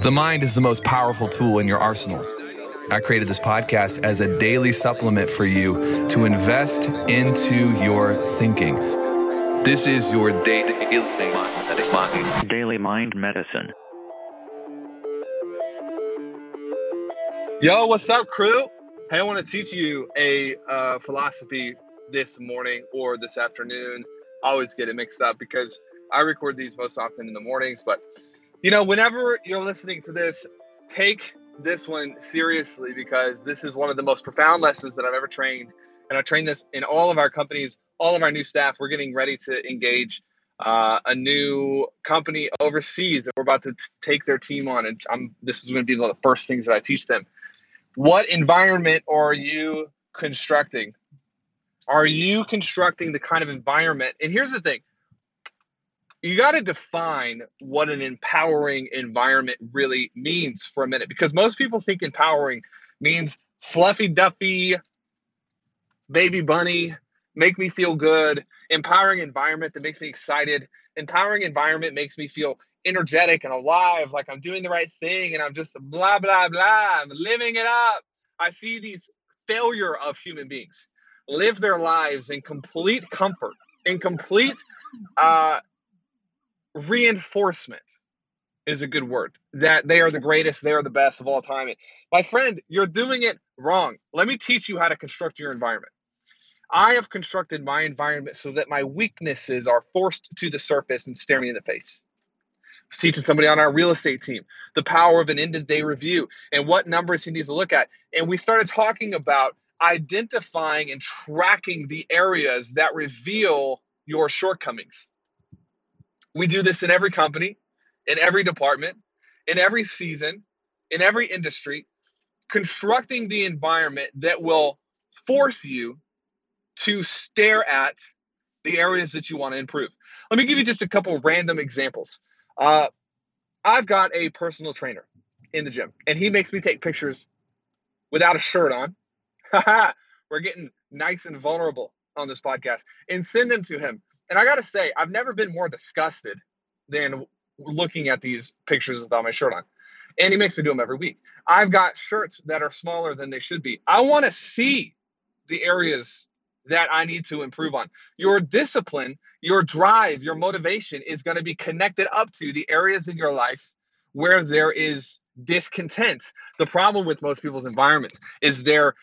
The mind is the most powerful tool in your arsenal. I created this podcast as a daily supplement for you to invest into your thinking. This is your daily Daily Mind Medicine. Yo, what's up, crew? Hey, I want to teach you a uh, philosophy this morning or this afternoon. I always get it mixed up because I record these most often in the mornings. But, you know, whenever you're listening to this, take this one seriously because this is one of the most profound lessons that I've ever trained. And I train this in all of our companies, all of our new staff. We're getting ready to engage uh, a new company overseas, and we're about to t- take their team on. And I'm, this is going to be one of the first things that I teach them. What environment are you constructing? Are you constructing the kind of environment? And here's the thing you got to define what an empowering environment really means for a minute because most people think empowering means fluffy duffy baby bunny make me feel good empowering environment that makes me excited empowering environment makes me feel energetic and alive like i'm doing the right thing and i'm just blah blah blah i'm living it up. I see these failure of human beings live their lives in complete comfort in complete uh, reinforcement is a good word. That they are the greatest they are the best of all time. My friend you're doing it wrong. Let me teach you how to construct your environment. I have constructed my environment so that my weaknesses are forced to the surface and stare me in the face. I was teaching somebody on our real estate team the power of an end of day review and what numbers he needs to look at. And we started talking about identifying and tracking the areas that reveal your shortcomings we do this in every company, in every department, in every season, in every industry, constructing the environment that will force you to stare at the areas that you want to improve. Let me give you just a couple random examples. Uh, I've got a personal trainer in the gym, and he makes me take pictures without a shirt on. We're getting nice and vulnerable on this podcast and send them to him and I gotta say, I've never been more disgusted than looking at these pictures without my shirt on. And he makes me do them every week. I've got shirts that are smaller than they should be. I want to see the areas that I need to improve on. Your discipline, your drive, your motivation is going to be connected up to the areas in your life where there is discontent. The problem with most people's environments is they're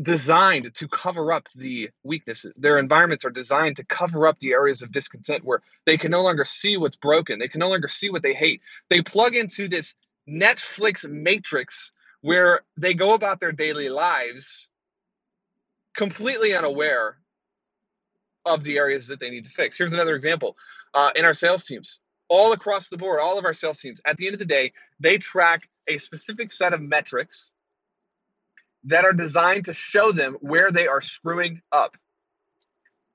designed to cover up the weaknesses. Their environments are designed to cover up the areas of discontent where they can no longer see what's broken. They can no longer see what they hate. They plug into this Netflix matrix where they go about their daily lives completely unaware of the areas that they need to fix. Here's another example uh, in our sales teams. All across the board, all of our sales teams, at the end of the day, they track a specific set of metrics that are designed to show them where they are screwing up.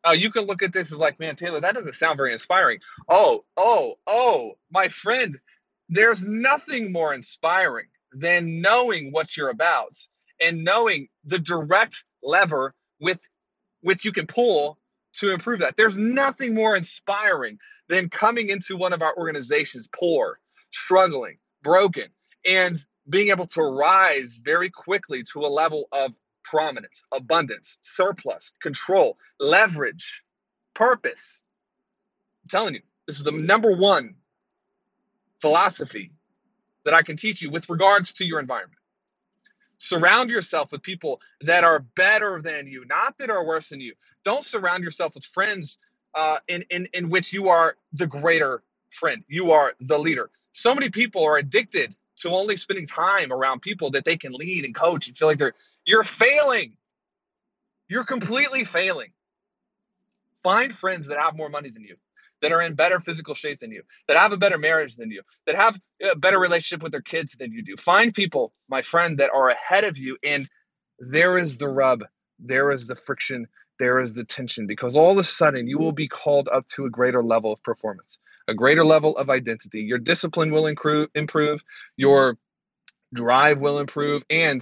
Now, you can look at this as like, man, Taylor, that doesn't sound very inspiring. Oh, oh, oh, my friend, there's nothing more inspiring than knowing what you're about and knowing the direct lever with which you can pull to improve that. There's nothing more inspiring than coming into one of our organizations poor, struggling, broken, and being able to rise very quickly to a level of prominence, abundance, surplus, control, leverage, purpose. I'm telling you, this is the number one philosophy that I can teach you with regards to your environment. Surround yourself with people that are better than you, not that are worse than you. Don't surround yourself with friends uh, in, in, in which you are the greater friend. You are the leader. So many people are addicted to only spending time around people that they can lead and coach and feel like they're you're failing. You're completely failing. Find friends that have more money than you, that are in better physical shape than you, that have a better marriage than you, that have a better relationship with their kids than you do. Find people, my friend, that are ahead of you. And there is the rub, there is the friction, there is the tension, because all of a sudden you will be called up to a greater level of performance a greater level of identity. Your discipline will improve, your drive will improve, and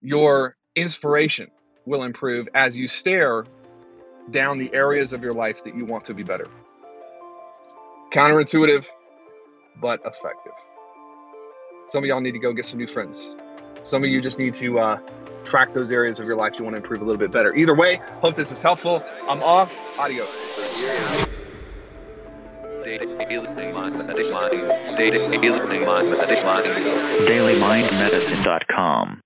your inspiration will improve as you stare down the areas of your life that you want to be better. Counterintuitive, but effective. Some of y'all need to go get some new friends. Some of you just need to uh, track those areas of your life you want to improve a little bit better. Either way, hope this is helpful. I'm off. Adios. DailyMindMedicine.com.